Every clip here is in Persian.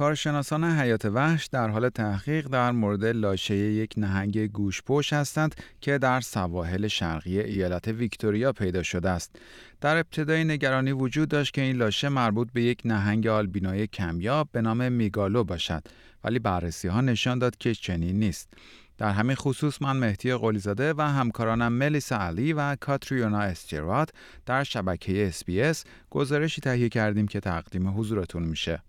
کارشناسان حیات وحش در حال تحقیق در مورد لاشه یک نهنگ گوشپوش هستند که در سواحل شرقی ایالت ویکتوریا پیدا شده است. در ابتدای نگرانی وجود داشت که این لاشه مربوط به یک نهنگ آلبینوی کمیاب به نام میگالو باشد ولی بررسی ها نشان داد که چنین نیست. در همین خصوص من مهدی قلیزاده و همکارانم ملیسا علی و کاتریونا استیرات در شبکه SBS گزارشی تهیه کردیم که تقدیم حضورتون میشه.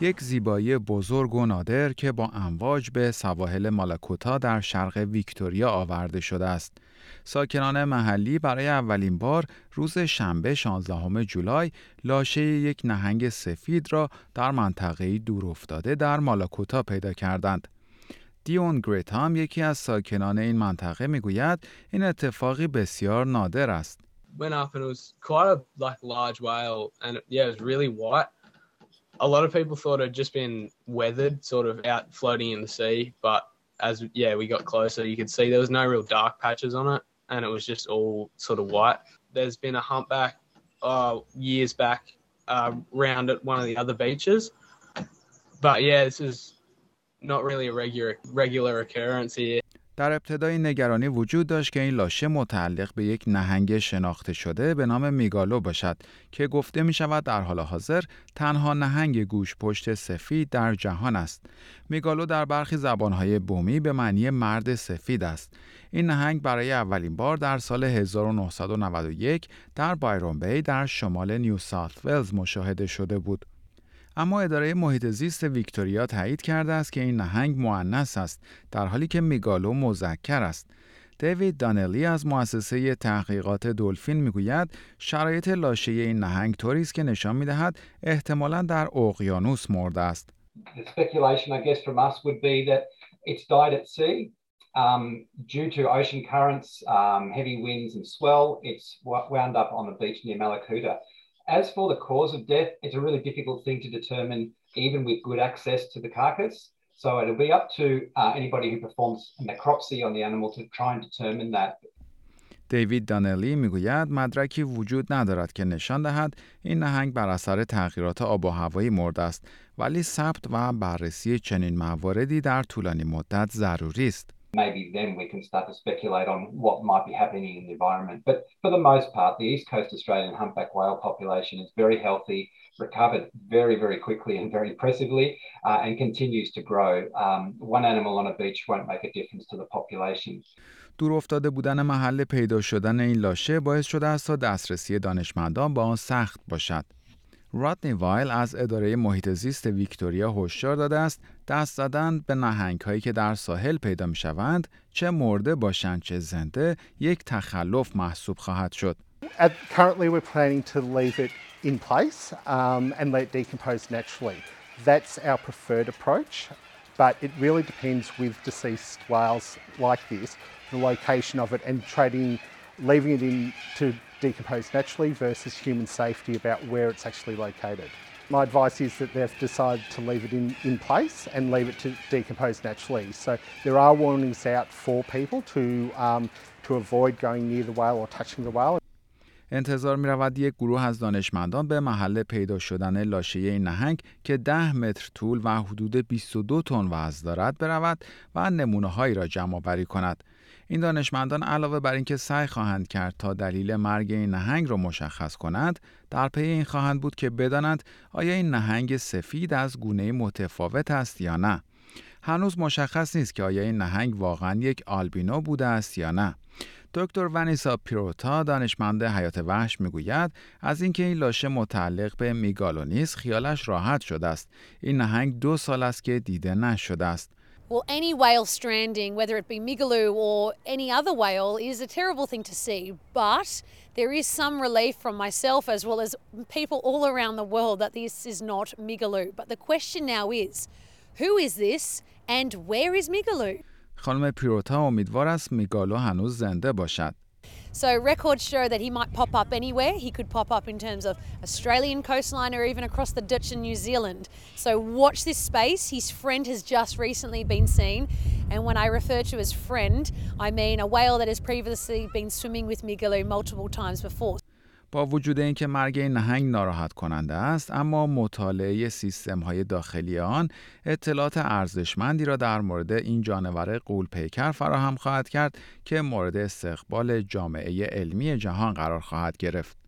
یک زیبایی بزرگ و نادر که با امواج به سواحل مالاکوتا در شرق ویکتوریا آورده شده است. ساکنان محلی برای اولین بار روز شنبه 16 جولای لاشه یک نهنگ سفید را در منطقه دور افتاده در مالاکوتا پیدا کردند. دیون گریتام یکی از ساکنان این منطقه می‌گوید این اتفاقی بسیار نادر است. Went it was quite a like large whale and yeah it was really white a lot of people thought it had just been weathered, sort of out floating in the sea. But as yeah, we got closer, you could see there was no real dark patches on it, and it was just all sort of white. There's been a humpback uh, years back uh, round at one of the other beaches, but yeah, this is not really a regular regular occurrence here. در ابتدای نگرانی وجود داشت که این لاشه متعلق به یک نهنگ شناخته شده به نام میگالو باشد که گفته می شود در حال حاضر تنها نهنگ گوش پشت سفید در جهان است. میگالو در برخی زبانهای بومی به معنی مرد سفید است. این نهنگ برای اولین بار در سال 1991 در بایرون بی در شمال نیو ساوت ولز مشاهده شده بود. اما اداره محیط زیست ویکتوریا تایید کرده است که این نهنگ معنس است در حالی که میگالو مذکر است دیوید دانلی از مؤسسه تحقیقات دلفین می‌گوید شرایط لاشه این نهنگ طوری است که نشان می‌دهد احتمالا در اقیانوس مرده است. Um, due to ocean currents, um, heavy winds and swell, it's wound up on the beach near Malakuta. As for the cause of death, it's a really difficult thing to determine, even with good access to the carcass. So it'll be up to uh, anybody who performs necropsy on the animal to try and determine that. دیوید دانلی می‌گوید مدرکی وجود ندارد که نشان دهد این نهنگ بر اثر تغییرات آب و هوایی مرده است ولی ثبت و بررسی چنین مواردی در طولانی مدت ضروری است. maybe then we can start to speculate on what might be happening in the environment. But for the most part, the East Coast Australian humpback whale population is very healthy, recovered very, very quickly and very impressively, uh, and continues to grow. Um, one animal on a beach won't make a difference to the population. دور افتاده بودن محل پیدا شدن این لاشه باعث شده است تا دسترسی دانشمندان با آن سخت باشد. رادنی وایل از اداره محیط زیست ویکتوریا هشدار داده است دست زدن به نهنگ هایی که در ساحل پیدا می شوند چه مرده باشند چه زنده یک تخلف محسوب خواهد شد. At, currently we're planning to leave it in place um, and let it decompose naturally. That's our preferred approach, but it really depends with deceased whales like this, the location of it and trading, leaving it in to decompose naturally versus human safety about where it's actually located. My advice is that they've decided to leave it in, in place and leave it to decompose naturally. So there are warnings out for people to, um, to avoid going near the whale or touching the whale. انتظار می رود یک گروه از دانشمندان به محل پیدا شدن لاشه این نهنگ که 10 متر طول و حدود 22 تن وزن دارد برود و نمونه هایی را جمع آوری کند. این دانشمندان علاوه بر اینکه سعی خواهند کرد تا دلیل مرگ این نهنگ را مشخص کنند در پی این خواهند بود که بدانند آیا این نهنگ سفید از گونه متفاوت است یا نه. هنوز مشخص نیست که آیا این نهنگ واقعا یک آلبینو بوده است یا نه. دکتر ونیسا پیروتا دانشمند حیات وحش می‌گوید از اینکه این لاشه متعلق به میگالو نیست خیالش راحت شده است. این نهنگ دو سال است که دیده نشده است. Well, any whale stranding, whether it be Migaloo or any other whale, is a terrible thing to see. But there is some relief from myself as well as people all around the world that this is not Migaloo. But the question now is who is this and where is Migaloo? خانم پیروتا امیدوار است میگالو هنوز زنده باشد. So records show that he might pop up anywhere. He could pop up in terms of Australian coastline or even across the ditch in New Zealand. So watch this space. His friend has just recently been seen. And when I refer to his friend, I mean a whale that has previously been swimming with Migaloo multiple times before. با وجود اینکه مرگ این نهنگ ناراحت کننده است اما مطالعه سیستم های داخلی آن اطلاعات ارزشمندی را در مورد این جانور قول پیکر فراهم خواهد کرد که مورد استقبال جامعه علمی جهان قرار خواهد گرفت.